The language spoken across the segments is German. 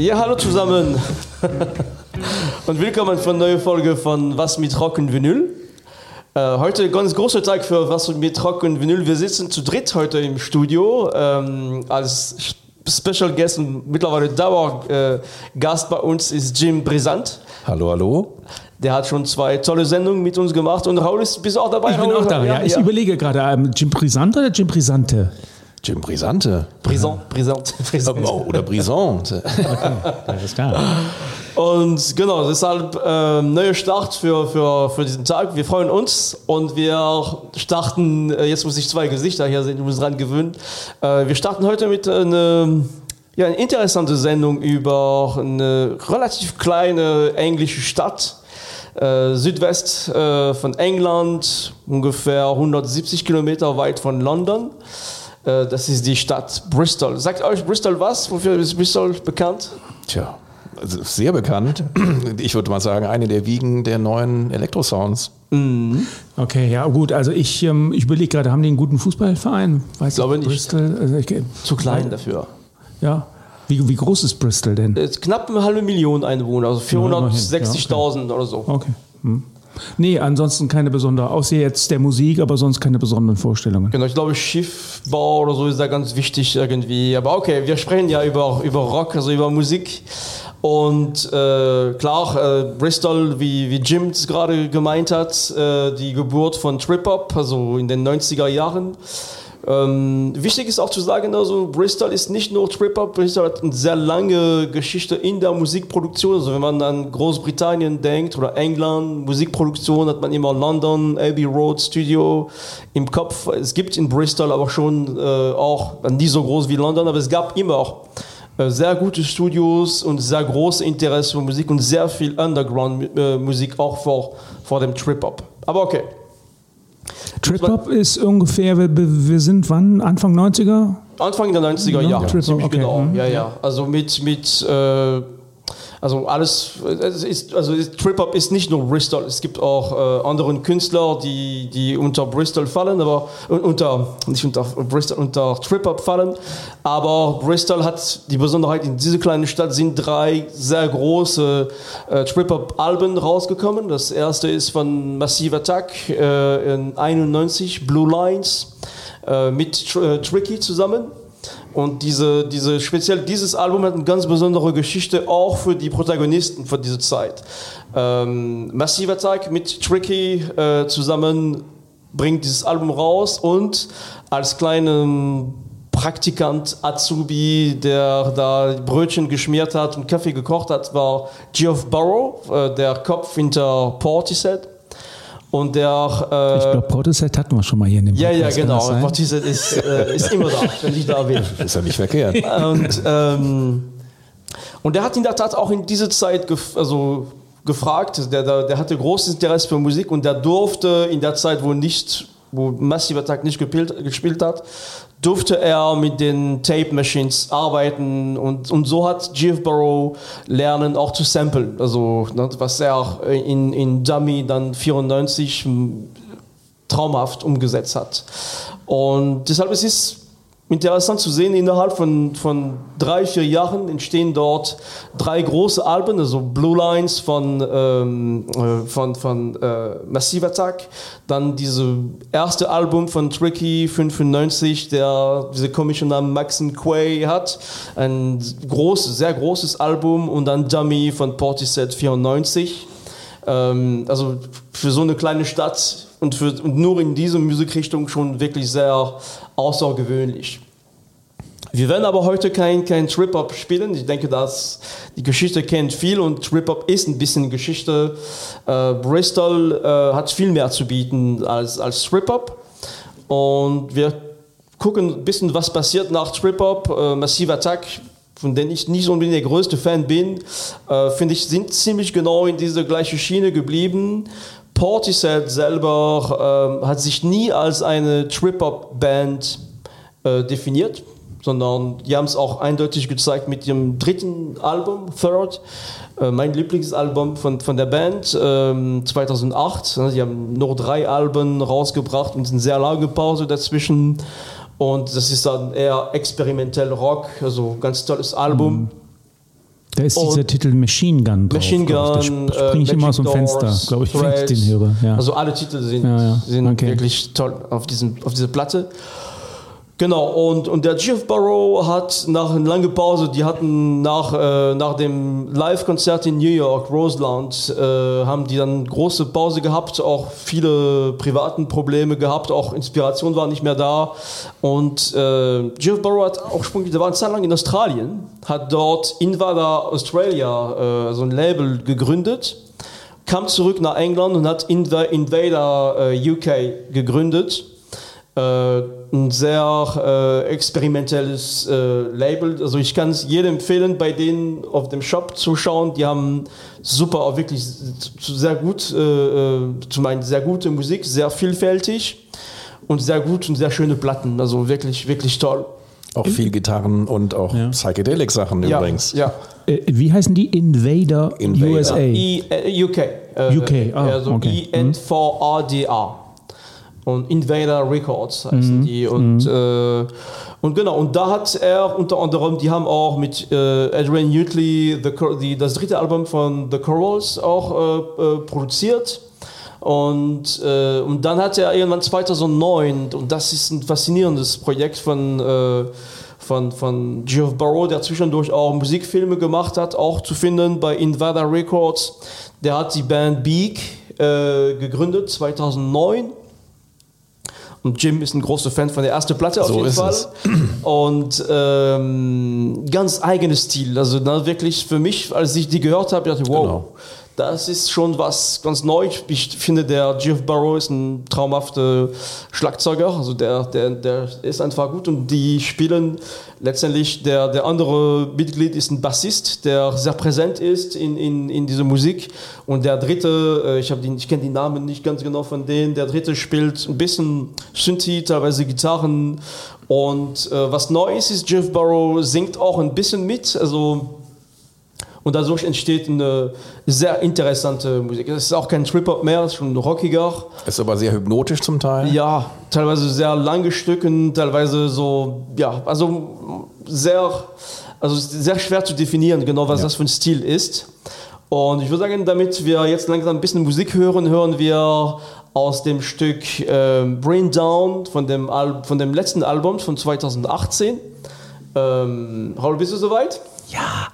Ja, hallo zusammen und willkommen von neue Folge von Was mit Rock und Vinyl. Äh, heute ganz großer Tag für Was mit Rock und Vinyl. Wir sitzen zu dritt heute im Studio ähm, als Special Guest und mittlerweile Dauergast äh, bei uns ist Jim Brisant. Hallo, hallo. Der hat schon zwei tolle Sendungen mit uns gemacht und Raul ist bis auch dabei. Ich bin Raul? auch da, ja. Ich ja. überlege gerade, ähm, Jim Brisante oder Jim Brisante? Jim Brisante. Brisant, Brisant, Brisant. Oder Brisante. Alles klar. Und genau, deshalb äh, neuer Start für, für, für diesen Tag. Wir freuen uns und wir starten, äh, jetzt muss ich zwei Gesichter hier sehen, ich muss dran gewöhnen. Äh, wir starten heute mit einer ja, eine interessante Sendung über eine relativ kleine englische Stadt. Äh, Südwest äh, von England, ungefähr 170 Kilometer weit von London. Äh, das ist die Stadt Bristol. Sagt euch Bristol was? Wofür ist Bristol bekannt? Tja, also sehr bekannt. Ich würde mal sagen, eine der Wiegen der neuen Elektrosounds. Okay, ja gut. Also ich, ähm, ich überlege gerade, haben die einen guten Fußballverein? Weiß glaube nicht. Bristol, also ich, Zu klein dafür. Ja. Wie, wie groß ist Bristol denn? Es ist knapp eine halbe Million Einwohner, also 460.000 oder so. Okay. Hm. Nee, ansonsten keine besondere, außer jetzt der Musik, aber sonst keine besonderen Vorstellungen. Genau, ich glaube, Schiffbau oder so ist da ganz wichtig irgendwie. Aber okay, wir sprechen ja über, über Rock, also über Musik. Und äh, klar, äh, Bristol, wie, wie Jim es gerade gemeint hat, äh, die Geburt von Trip-Hop, also in den 90er Jahren. Ähm, wichtig ist auch zu sagen, also Bristol ist nicht nur Trip-Hop, Bristol hat eine sehr lange Geschichte in der Musikproduktion. Also wenn man an Großbritannien denkt oder England, Musikproduktion hat man immer London, Abbey Road Studio im Kopf. Es gibt in Bristol aber schon äh, auch, nicht so groß wie London, aber es gab immer auch äh, sehr gute Studios und sehr große Interesse für Musik und sehr viel Underground-Musik auch vor, vor dem Trip-Hop. Aber okay. Trip-Hop ist ungefähr, wir, wir sind wann? Anfang 90er? Anfang der 90er Ja, Jahre, Trip-Hop, okay. genau. Mhm. Ja, ja. Also mit, mit äh, also alles, es ist, also Trip-Hop ist nicht nur Bristol, es gibt auch äh, andere Künstler, die, die unter Bristol fallen, aber unter, nicht unter Bristol, unter Trip-Hop fallen, aber Bristol hat die Besonderheit, in dieser kleinen Stadt sind drei sehr große äh, Trip-Hop-Alben rausgekommen. Das erste ist von Massive Attack äh, in 91, Blue Lines, äh, mit Tr äh, Tricky zusammen. Und diese, diese, speziell dieses Album hat eine ganz besondere Geschichte, auch für die Protagonisten von dieser Zeit. Ähm, Massive Attack mit Tricky äh, zusammen bringt dieses Album raus und als kleinen Praktikant Azubi, der da Brötchen geschmiert hat und Kaffee gekocht hat, war Geoff Burrow, äh, der Kopf hinter Portishead. Und der äh, Ich glaube, Portishead hatten wir schon mal hier in dem ja, ja, Podcast, kann genau. Portishead ist, äh, ist immer da, wenn ich da bin. Ist ja nicht verkehrt. Und, ähm, und der hat in der Tat auch in dieser Zeit gef also gefragt, der, der, der hatte großes Interesse für Musik und der durfte in der Zeit, wo nicht, wo Massive Attack nicht gespielt, gespielt hat, durfte er mit den Tape Machines arbeiten und, und so hat Jeff Burrow lernen auch zu samplen, also ne, was er in, in Dummy dann 94 traumhaft umgesetzt hat. Und deshalb ist es interessant zu sehen, innerhalb von, von drei, vier Jahren entstehen dort drei große Alben, also Blue Lines von, ähm, äh, von, von äh, Massive Attack, dann dieses erste Album von Tricky 95, der diese komische Namen Maxine Quay hat, ein großes, sehr großes Album. Und dann Dummy von Portishead 94. Ähm, also für so eine kleine Stadt und, für, und nur in dieser Musikrichtung schon wirklich sehr außergewöhnlich. Wir werden aber heute kein, kein Trip-Hop spielen. Ich denke, dass die Geschichte kennt viel und Trip-Hop ist ein bisschen Geschichte. Äh, Bristol äh, hat viel mehr zu bieten als, als Trip-Hop. Und wir gucken ein bisschen, was passiert nach Trip-Hop. Äh, Massive Attack, von denen ich nicht unbedingt der größte Fan bin, äh, finde ich, sind ziemlich genau in dieser gleichen Schiene geblieben. Portishead selber äh, hat sich nie als eine Trip-Hop-Band äh, definiert, sondern die haben es auch eindeutig gezeigt mit ihrem dritten Album, Third, äh, mein Lieblingsalbum von, von der Band, ähm, 2008. Sie haben nur drei Alben rausgebracht und eine sehr lange Pause dazwischen. Und das ist dann eher experimentell Rock, also ganz tolles Album. Da ist Und- dieser Titel Machine Gun drauf. Machine. Gun, Da springe ich äh, immer aus dem Fenster, glaube ich, wenn ich Threads. den höre. Ja. Also alle Titel sind, Ja, ja. sind Okay. wirklich toll auf, diesem, auf dieser Platte. Genau, und, und der Jeff Barrow hat nach einer langen Pause, die hatten nach, äh, nach dem Live-Konzert in New York, Roseland, äh, haben die dann große Pause gehabt, auch viele privaten Probleme gehabt, auch Inspiration war nicht mehr da. Und äh, Jeff Barrow hat auch ursprünglich, der war eine Zeit lang in Australien, hat dort Invada Australia, äh, so ein Label gegründet kam zurück nach England und hat Inv- Invader äh, UK gegründet. Ein sehr äh, experimentelles äh, Label. Also ich kann es jedem empfehlen, bei denen auf dem Shop zu schauen. Die haben super, auch wirklich sehr gut, äh, äh, zum einen sehr gute Musik, sehr vielfältig und sehr gut und sehr schöne Platten. Also wirklich, wirklich toll. Auch viel Gitarren und auch Ja. Psychedelic-Sachen Ja, übrigens. ja. Äh, wie heißen die? Invader, Invader. USA. I, äh, UK. Äh, UK, ah, also okay. INVADA. Und Invader Records heißen die. Und, äh, und genau, und da hat er unter anderem, die haben auch mit äh, Adrian Utley the, die, das dritte Album von The Corals auch äh, äh, produziert. Und, äh, und dann hat er irgendwann 2009, und das ist ein faszinierendes Projekt von, äh, von, von Geoff Barrow, der zwischendurch auch Musikfilme gemacht hat, auch zu finden bei Invada Records. Der hat die Band Beak gegründet 2009. Und Jim ist ein großer Fan von der ersten Platte auf So jeden ist Fall. es. Und ähm, ganz eigenes Stil. Also na, wirklich für mich, als ich die gehört habe, dachte ich, wow, Genau. Das ist schon was ganz Neues. Ich finde, der Jeff Barrow ist ein traumhafter Schlagzeuger. Also der, der, der ist einfach gut und die spielen letztendlich, der, der andere Mitglied ist ein Bassist, der sehr präsent ist in, in, in dieser Musik. Und der dritte, äh, ich, ich kenne die Namen nicht ganz genau von denen, der dritte spielt ein bisschen Synthi, teilweise Gitarren. Und äh, was neu ist, ist, Jeff Barrow singt auch ein bisschen mit. Also und dadurch entsteht eine sehr interessante Musik. Es ist auch kein Trip-Hop mehr, es ist schon rockiger. Ist aber sehr hypnotisch zum Teil. Ja, teilweise sehr lange Stücken, teilweise so, ja, also sehr, also sehr schwer zu definieren, genau was das für ein Stil ist. Und ich würde sagen, damit wir jetzt langsam ein bisschen Musik hören, hören wir aus dem Stück ähm, Brain Down von dem, Al von dem letzten Album von 2018. Ähm, Raul, bist du soweit? Ja.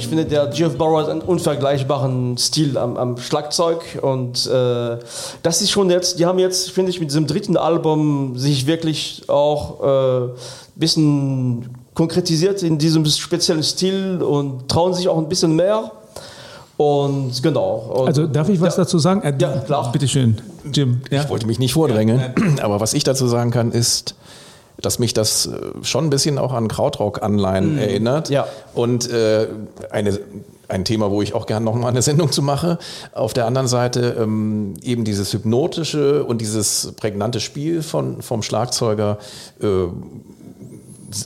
Ich finde, der Jeff Barrow hat einen unvergleichbaren Stil am, am Schlagzeug. Und äh, das ist schon jetzt, die haben jetzt, finde ich, mit diesem dritten Album sich wirklich auch ein äh, bisschen konkretisiert in diesem speziellen Stil und trauen sich auch ein bisschen mehr. Und genau. Und, Also darf ich was ja. dazu sagen? Äh, Ja, klar. Bitte schön, Jim. Ja? Ich wollte mich nicht vordrängen, aber was ich dazu sagen kann, ist, dass mich das äh, schon ein bisschen auch an Krautrock-Anleihen erinnert. Ja. Und äh, eine, ein Thema, wo ich auch gerne nochmal eine Sendung zu mache. Auf der anderen Seite ähm, eben dieses hypnotische und dieses prägnante Spiel von, vom Schlagzeuger. Äh,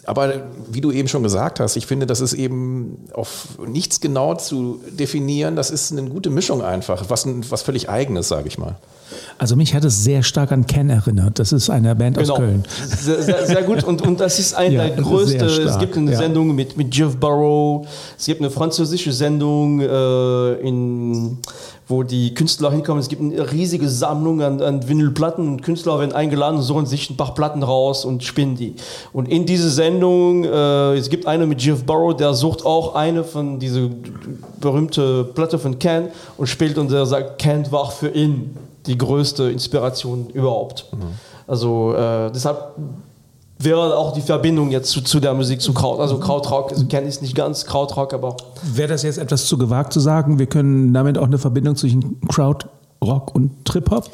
aber wie du eben schon gesagt hast, ich finde, das ist eben auf nichts genau zu definieren. Das ist eine gute Mischung einfach, was, was völlig eigenes, sage ich mal. Also mich hat es sehr stark an Ken erinnert. Das ist eine Band aus Genau. Köln. Sehr, sehr, sehr gut. Und, und das ist eine Ja, der größten. Es gibt eine ja. Sendung mit, mit Jeff Barrow. Es gibt eine französische Sendung äh, in wo die Künstler hinkommen. Es gibt eine riesige Sammlung an, an Vinylplatten und Künstler werden eingeladen, suchen sich ein paar Platten raus und spinnen die. Und in diese Sendung, äh, es gibt eine mit Jeff Burrow, der sucht auch eine von diese berühmte Platte von Ken und spielt und er sagt, Ken war für ihn die größte Inspiration überhaupt. Also äh, deshalb wäre auch die Verbindung jetzt zu, zu der Musik zu Kraut. Also Krautrock, also Ken ist nicht ganz Krautrock, aber Wäre das jetzt etwas zu gewagt zu sagen? Wir können damit auch eine Verbindung zwischen Krautrock und Trip-Hop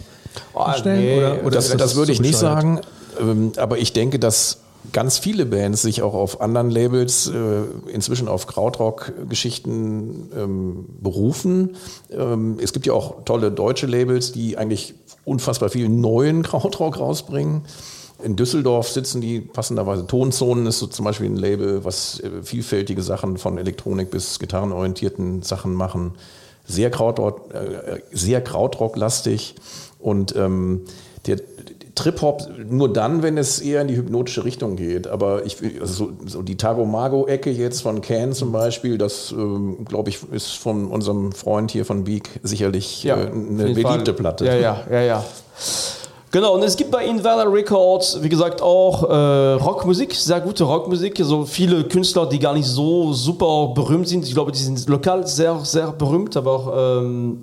oh, stellen? Oder, oder das, ist das würde ich nicht sagen, ähm, aber ich denke, dass ganz viele Bands sich auch auf anderen Labels äh, inzwischen auf Krautrock-Geschichten ähm, berufen. Ähm, es gibt ja auch tolle deutsche Labels, die eigentlich unfassbar viel neuen Krautrock rausbringen. In Düsseldorf sitzen die passenderweise Tonzonen ist so zum Beispiel ein Label, was äh, vielfältige Sachen von Elektronik bis gitarrenorientierten Sachen machen. Sehr Krautrock, äh, sehr Krautrock-lastig und ähm, der Trip-Hop nur dann, wenn es eher in die hypnotische Richtung geht. Aber ich, also so, die Tago-Mago-Ecke jetzt von Can zum Beispiel, das ähm, glaube ich, ist von unserem Freund hier von Beak sicherlich äh, auf eine jeden Fall. beliebte Platte. Ja, ja, ja, ja. Genau, und es gibt bei Inverna Records, wie gesagt, auch äh, Rockmusik, sehr gute Rockmusik. So viele Künstler, die gar nicht so super berühmt sind. Ich glaube, die sind lokal sehr, sehr berühmt, aber auch ähm,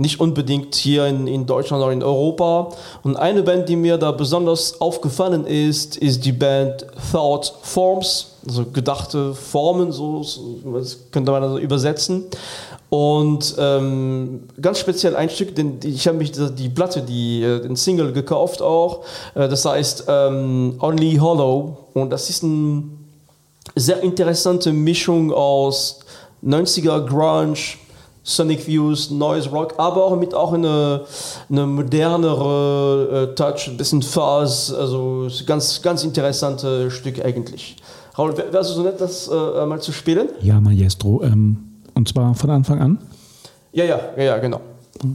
nicht unbedingt hier in, in Deutschland oder in Europa. Und eine Band, die mir da besonders aufgefallen ist, ist die Band Thought Forms, also gedachte Formen, so, das könnte man also übersetzen. Und ähm, ganz speziell ein Stück, denn ich habe mich die, die Platte, die, äh, den Single gekauft auch. Äh, das heißt ähm, Only Hollow. Und das ist eine sehr interessante Mischung aus 90er Grunge, Sonic Views, Noise Rock, aber auch mit auch eine, eine modernere äh, Touch, ein bisschen Fuzz, also ganz, ganz interessantes Stück eigentlich. Raul, wär- wärst du so nett, das äh, mal zu spielen? Ja, Maestro. Ähm, und zwar von Anfang an. Ja, ja, ja, ja, genau. I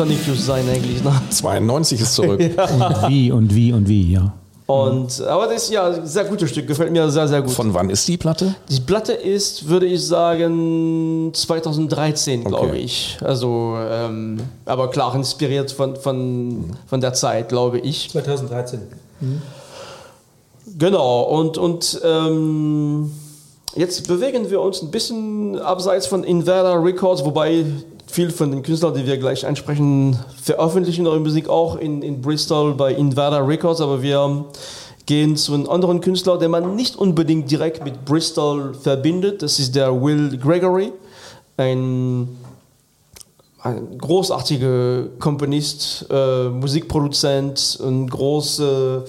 so ein, so ein Sonic Youth sein eigentlich. Ne? 92 ist zurück. Und wie und wie und wie, ja. Und, aber das ist ja ein sehr gutes Stück, gefällt mir sehr, sehr gut. Von wann ist die Platte? Die Platte ist, würde ich sagen, 2013, glaube Okay. ich. Also, ähm, aber klar inspiriert von, von, von der Zeit, glaube ich. 2013. Genau, und, und ähm, jetzt bewegen wir uns ein bisschen abseits von Inverter Records, wobei viel von den Künstlern, die wir gleich ansprechen, veröffentlichen ihre Musik auch in, in Bristol bei Inverter Records, aber wir gehen zu einem anderen Künstler, den man nicht unbedingt direkt mit Bristol verbindet. Das ist der Will Gregory, ein ein großartiger Komponist, äh, Musikproduzent, ein großer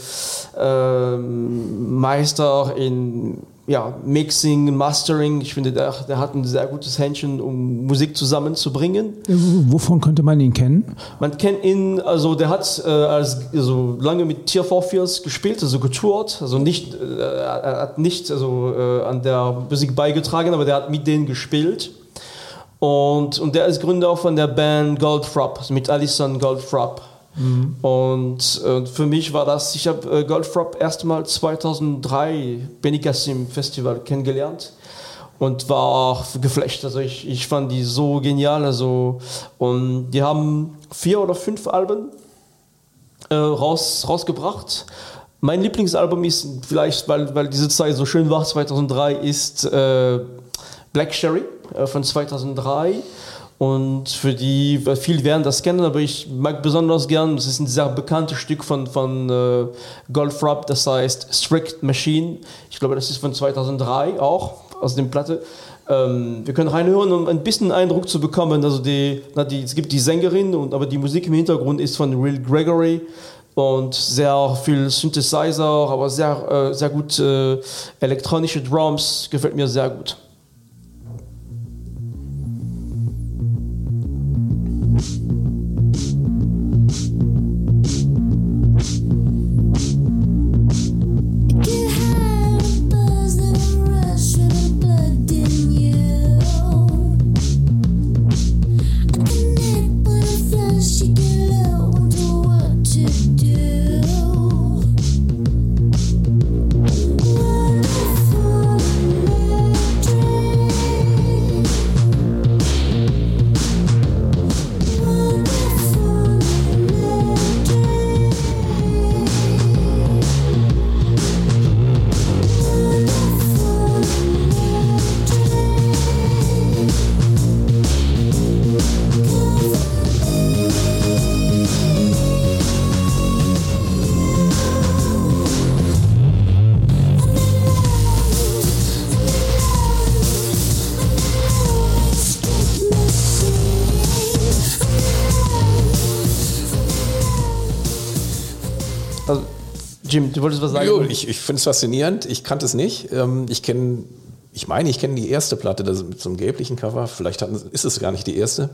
ähm, Meister in ja, Mixing, Mastering. Ich finde, der, der hat ein sehr gutes Händchen, um Musik zusammenzubringen. Wovon könnte man ihn kennen? Man kennt ihn, also der hat äh, als, also lange mit Tier 44 gespielt, also getourt, also nicht, äh, er hat nicht also, äh, an der Musik beigetragen, aber der hat mit denen gespielt. Und, und der ist Gründer von der Band Goldfrapp, also mit Alison Goldfrapp. Und äh, für mich war das, ich habe äh, Goldfrapp erstmal 2003 Benicassim Festival kennengelernt und war auch geflasht. Also ich, ich fand die so genial. Also, und die haben vier oder fünf Alben äh, raus, rausgebracht. Mein Lieblingsalbum ist vielleicht, weil, weil diese Zeit so schön war, 2003, ist äh, Black Sherry äh, von 2003. Und für die, viele werden das kennen, aber ich mag besonders gern, das ist ein sehr bekanntes Stück von, von äh, Goldfrapp, das heißt Strict Machine. Ich glaube, das ist von 2003 auch, aus dem Platte. Ähm, wir können reinhören, um ein bisschen Eindruck zu bekommen. Also die, na, die, es gibt die Sängerin, und, aber die Musik im Hintergrund ist von Will Gregory und sehr viel Synthesizer, aber sehr, äh, sehr gut äh, elektronische Drums, gefällt mir sehr gut. Jim, du wolltest was sagen? Jo, ich ich finde es faszinierend. Ich kannte es nicht. Ähm, Ich kenne, ich meine, ich kenne die erste Platte das mit so einem gelblichen Cover. Vielleicht hatten, ist es gar nicht die erste.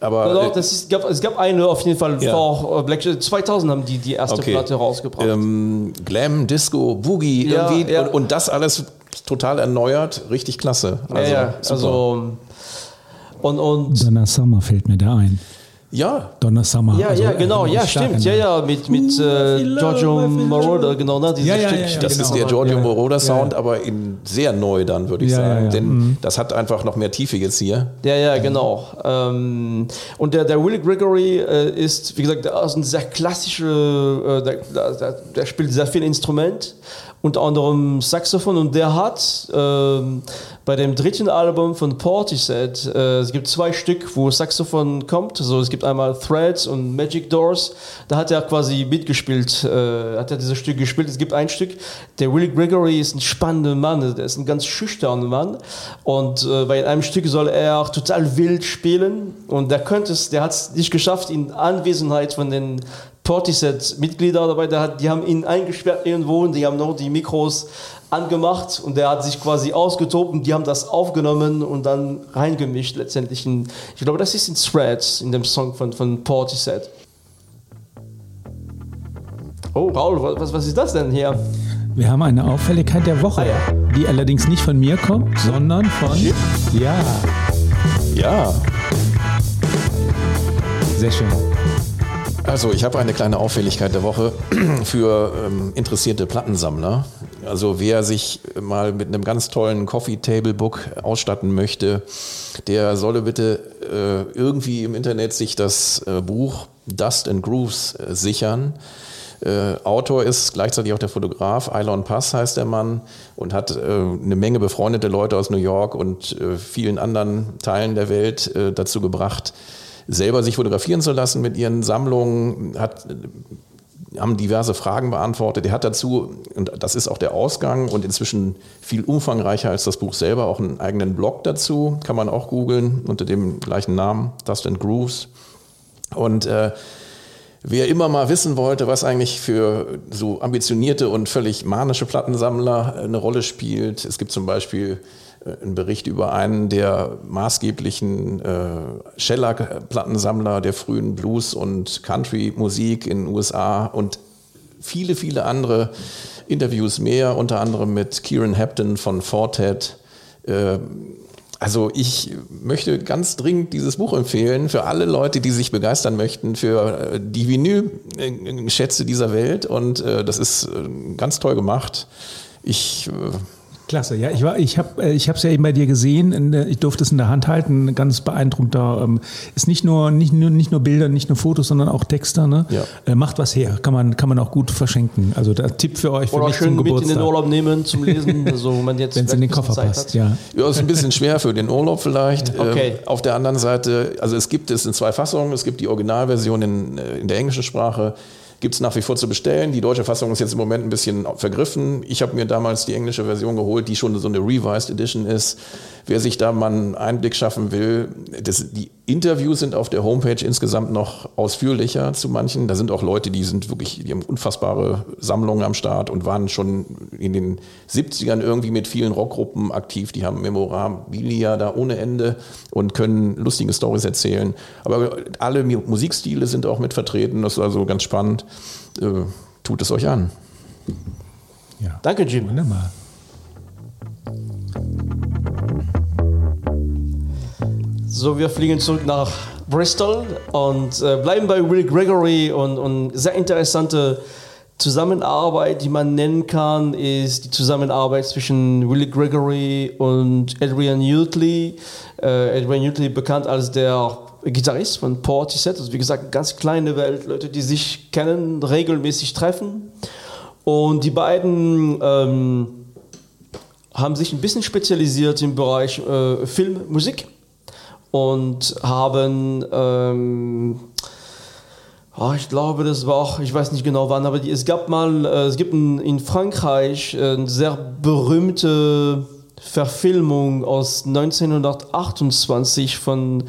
Aber Also, äh, das ist, gab, es gab eine auf jeden Fall Ja. vor äh, Black 2000 haben die die erste Okay. Platte rausgebracht. ähm, Glam, Disco, Boogie Ja, irgendwie ja. Und, und das alles total erneuert. Richtig klasse. ja, Also, ja, super. also und und Donna Summer fällt mir da ein. Ja, Donna Summer. ja, also, ja, genau, äh, ja, stimmt, ja, an- ja, mit mit äh, Giorgio Moroder, genau, ne, Ja, ja, ja, ja, das genau. ist der Giorgio Ja. Moroder Sound, Ja, aber in sehr neu dann, würde ich Ja, ja, sagen. ja. Denn Mhm. das hat einfach noch mehr Tiefe jetzt hier. Ja, ja, genau. Ähm, und der, der Willie Gregory äh, ist, wie gesagt, der ist ein sehr klassischer, äh, der, der, der spielt sehr viel Instrument, unter anderem Saxophon. Und der hat ähm, bei dem dritten Album von Portishead, äh, es gibt zwei Stück, wo Saxophon kommt, also es gibt einmal Threads und Magic Doors, da hat er quasi mitgespielt, äh, hat er dieses Stück gespielt, es gibt ein Stück, der Willie Gregory ist ein spannender Mann, der ist ein ganz schüchterner Mann. Und äh, bei einem Stück soll er total wild spielen. Und der könnte es, der hat es nicht geschafft in Anwesenheit von den Portishead-Mitgliedern dabei, der hat, die haben ihn eingesperrt irgendwo und die haben noch die Mikros angemacht und der hat sich quasi ausgetobt und die haben das aufgenommen und dann reingemischt letztendlich. In, ich glaube, das ist in Threads, in dem Song von, von Portishead. Oh, Raul, was, was ist das denn hier? Wir haben eine Auffälligkeit der Woche, Ah, die allerdings nicht von mir kommt, sondern von. Ja, Ja, sehr schön. Also ich habe eine kleine Auffälligkeit der Woche für ähm, interessierte Plattensammler. Also wer sich mal mit einem ganz tollen Coffee Table Book ausstatten möchte, der solle bitte äh, irgendwie im Internet sich das äh, Buch Dust and Grooves äh, sichern. Äh, Autor ist gleichzeitig auch der Fotograf, Ilon Pass heißt der Mann und hat äh, eine Menge befreundete Leute aus New York und äh, vielen anderen Teilen der Welt dazu gebracht, selber sich fotografieren zu lassen mit ihren Sammlungen, hat haben diverse Fragen beantwortet. Er hat dazu, und das ist auch der Ausgang und inzwischen viel umfangreicher als das Buch selber, auch einen eigenen Blog dazu, kann man auch googeln unter dem gleichen Namen, Dust and Grooves. Und äh, wer immer mal wissen wollte, was eigentlich für so ambitionierte und völlig manische Plattensammler eine Rolle spielt, es gibt zum Beispiel äh, einen Bericht über einen der maßgeblichen äh, Shellac-Plattensammler der frühen Blues- und Country-Musik in den USA und viele, viele andere Interviews mehr, unter anderem mit Kieran Hampton von Fortet. Äh, also ich möchte ganz dringend dieses Buch empfehlen für alle Leute, die sich begeistern möchten für äh, die Vinyl-Schätze dieser Welt. Und äh, das ist äh, ganz toll gemacht. Ich äh, Klasse, ja, ich war, ich habe, ich habe es ja eben bei dir gesehen. Ich durfte es in der Hand halten. Ein Ganz beeindruckender. Ähm, ist nicht nur, nicht nur, nicht nur Bilder, nicht nur Fotos, sondern auch Texte. Ne? Ja. Äh, macht was her. Kann man, kann man auch gut verschenken. Also der Tipp für euch für Oder mich schön zum mit in den Urlaub nehmen zum Lesen, also wenn man jetzt Wenn es in den ein bisschen Koffer Zeit passt, hat. ja. Ja, ist ein bisschen schwer für den Urlaub vielleicht. Okay. Ähm, Auf der anderen Seite, also es gibt es in zwei Fassungen. Es gibt die Originalversion in, äh, in der englischen Sprache. Gibt es nach wie vor zu bestellen. Die deutsche Fassung ist jetzt im Moment ein bisschen vergriffen. Ich habe mir damals die englische Version geholt, die schon so eine Revised Edition ist. Wer sich da mal einen Einblick schaffen will, das, die Interviews sind auf der Homepage insgesamt noch ausführlicher zu manchen. Da sind auch Leute, die sind wirklich, die haben unfassbare Sammlungen am Start und waren schon in den 70ern irgendwie mit vielen Rockgruppen aktiv. Die haben Memorabilia da ohne Ende und können lustige Stories erzählen. Aber alle Mu- Musikstile sind auch mit vertreten. Das ist also ganz spannend. Äh, tut es euch an. ja. Danke, Jim. Wunderbar. So, wir fliegen zurück nach Bristol und äh, bleiben bei Will Gregory und, und sehr interessante Zusammenarbeit, die man nennen kann, ist die Zusammenarbeit zwischen Will Gregory und Adrian Utley. Äh, Adrian Utley bekannt als der Gitarrist von Portishead, also wie gesagt, ganz kleine Welt, Leute, die sich kennen, regelmäßig treffen. Und die beiden ähm, haben sich ein bisschen spezialisiert im Bereich äh, Filmmusik und haben, ähm, ah, ich glaube, das war auch, ich weiß nicht genau wann, aber die, es gab mal, äh, es gibt in, in Frankreich äh, eine sehr berühmte Verfilmung aus 1928 von,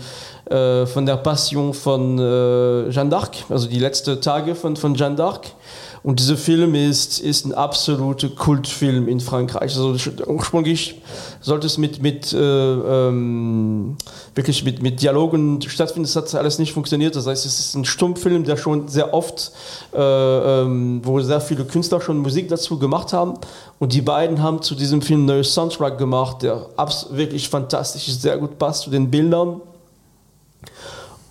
äh, von der Passion von äh, Jeanne d'Arc, also die letzten Tage von, von Jeanne d'Arc. Und dieser Film ist, ist ein absoluter Kultfilm in Frankreich. Also ursprünglich sollte es mit, mit, äh, ähm, wirklich mit, mit Dialogen stattfinden. Das hat alles nicht funktioniert. Das heißt, es ist ein Stummfilm, der schon sehr oft, äh, ähm, wo sehr viele Künstler schon Musik dazu gemacht haben. Und die beiden haben zu diesem Film einen neuen Soundtrack gemacht, der wirklich fantastisch ist, sehr gut passt zu den Bildern.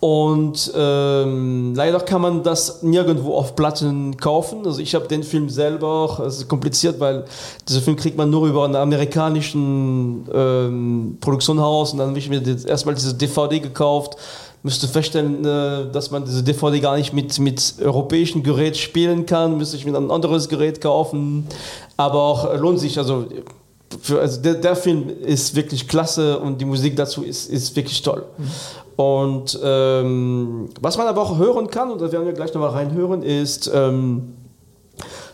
Und ähm, leider kann man das nirgendwo auf Platten kaufen. Also ich habe den Film selber, es ist kompliziert, weil diesen Film kriegt man nur über einen amerikanischen ähm, Produktionshaus und dann habe ich mir erstmal diese DVD gekauft. Müsste feststellen, äh, dass man diese DVD gar nicht mit, mit europäischen Gerät spielen kann, müsste ich mir ein anderes Gerät kaufen. Aber auch äh, lohnt sich, also für, also der, der Film ist wirklich klasse und die Musik dazu ist, ist wirklich toll. Und ähm, was man aber auch hören kann, und da werden wir gleich nochmal reinhören, ist ähm,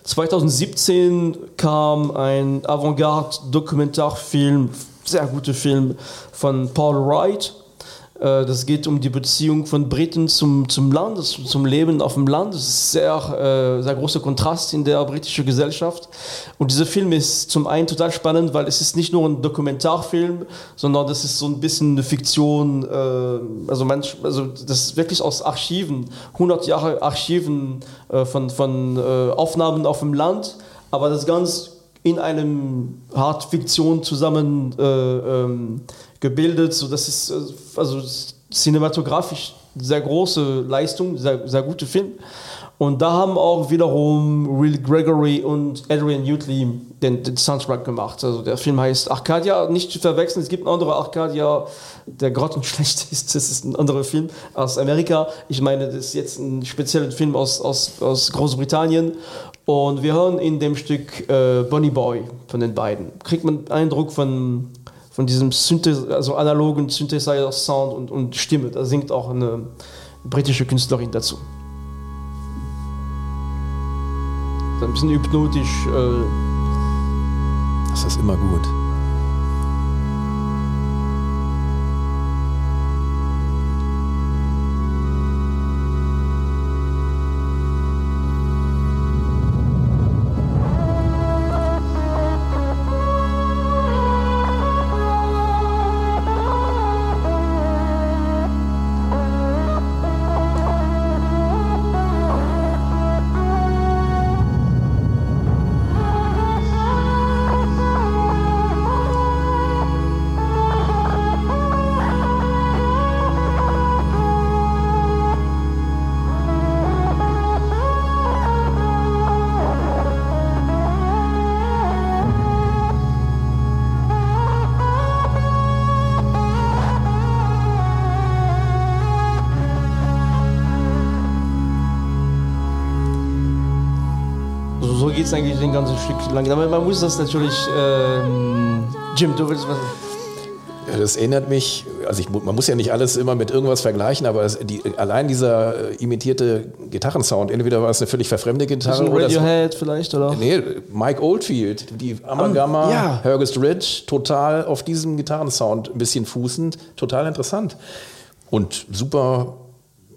2017 kam ein Avantgarde-Dokumentarfilm, sehr guter Film von Paul Wright. Äh, Das geht um die Beziehung von Briten zum, zum Land, zum zum Leben auf dem Land. Das ist sehr, äh, sehr großer Kontrast in der britischen Gesellschaft. Und dieser Film ist zum einen total spannend, weil es ist nicht nur ein Dokumentarfilm, sondern das ist so ein bisschen eine Fiktion. Äh, also, manch, also das ist wirklich aus Archiven, 100 Jahre Archiven von, von Aufnahmen auf dem Land, aber das ganz in einem Art Fiktion zusammen äh, ähm, gebildet. So, das ist äh, also cinematografisch sehr große Leistung, sehr, sehr gute Film. Und da haben auch wiederum Will Gregory und Adrian Utley den, den Soundtrack gemacht. Also der Film heißt Arcadia, nicht zu verwechseln. Es gibt einen anderen Arcadia, der grottenschlecht ist. Das ist ein anderer Film aus Amerika. Ich meine, das ist jetzt ein spezieller Film aus, aus, aus Großbritannien. Und wir hören in dem Stück äh, Bonnie Boy von den beiden. Kriegt man einen Eindruck von, von diesem Synthes also analogen Synthesizer-Sound und, und Stimme. Da singt auch eine britische Künstlerin dazu. Ein bisschen hypnotisch. Äh, Das ist immer gut. So geht es eigentlich den ganzen Stück lang. Aber man muss das natürlich. Ähm, Jim, du willst was. Das erinnert mich, also ich, man muss ja nicht alles immer mit irgendwas vergleichen, aber es, die, allein dieser äh, imitierte Gitarrensound, entweder war es eine völlig verfremde Gitarre Bisschen oder Radiohead vielleicht, oder? nee, Mike Oldfield, die Amagama, ja. Hergest Ridge, total auf diesem Gitarrensound ein bisschen fußend, total interessant und super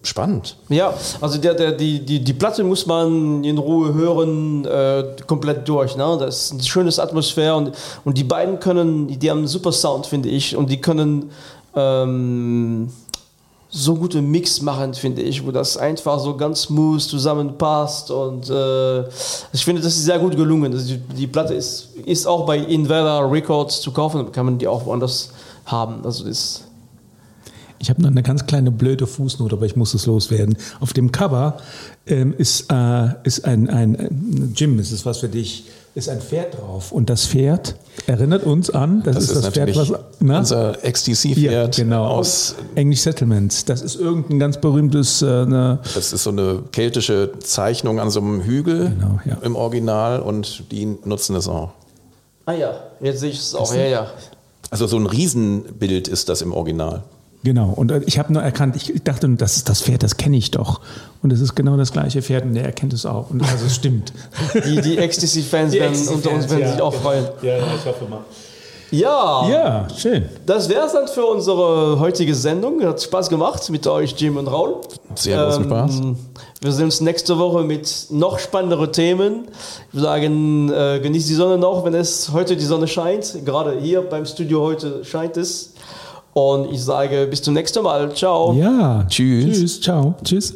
spannend. Ja, also der, der, die, die, die Platte muss man in Ruhe hören, äh, komplett durch. Ne? Das ist eine schöne Atmosphäre und, und die beiden können, die haben einen super Sound, finde ich, und die können ähm, so gute Mix machen, finde ich, wo das einfach so ganz smooth zusammenpasst und äh, ich finde, das ist sehr gut gelungen. Also die, die Platte ist, ist auch bei Invader Records zu kaufen, kann man die auch woanders haben. Also ist Ich habe noch eine ganz kleine blöde Fußnote, aber ich muss es loswerden. Auf dem Cover ähm, ist, äh, ist ein, ein, ein Jim, ist es was für dich, ist ein Pferd drauf. Und das Pferd erinnert uns an, das, Das ist ist, das Pferd, was. Na? unser Ja, XTC-Pferd genau. aus, English Settlements. Das ist irgendein ganz berühmtes. Äh, eine, das ist so eine keltische Zeichnung an so einem Hügel Genau, ja. im Original und die nutzen es auch. Ah ja, jetzt sehe ich es auch. Ja, ja. Also so ein Riesenbild ist das im Original. Genau. Und äh, ich habe nur erkannt, ich dachte, das ist das Pferd, das kenne ich doch. Und es ist genau das gleiche Pferd und der erkennt es auch. Und also es stimmt. Die, die Ecstasy-Fans werden unter uns werden sich auch freuen. Ja, ja, ich hoffe mal. Ja, Ja, schön. das wäre es dann für unsere heutige Sendung. Hat Spaß gemacht mit euch, Jim und Raul. Sehr großen Spaß. Wir sehen uns nächste Woche mit noch spannenderen Themen. Ich würde sagen, äh, genießt die Sonne noch, wenn es heute die Sonne scheint. Gerade hier beim Studio heute scheint es. Und ich sage bis zum nächsten Mal. Ciao. Ja. Tschüss. Tschüss. Ciao. Tschüss.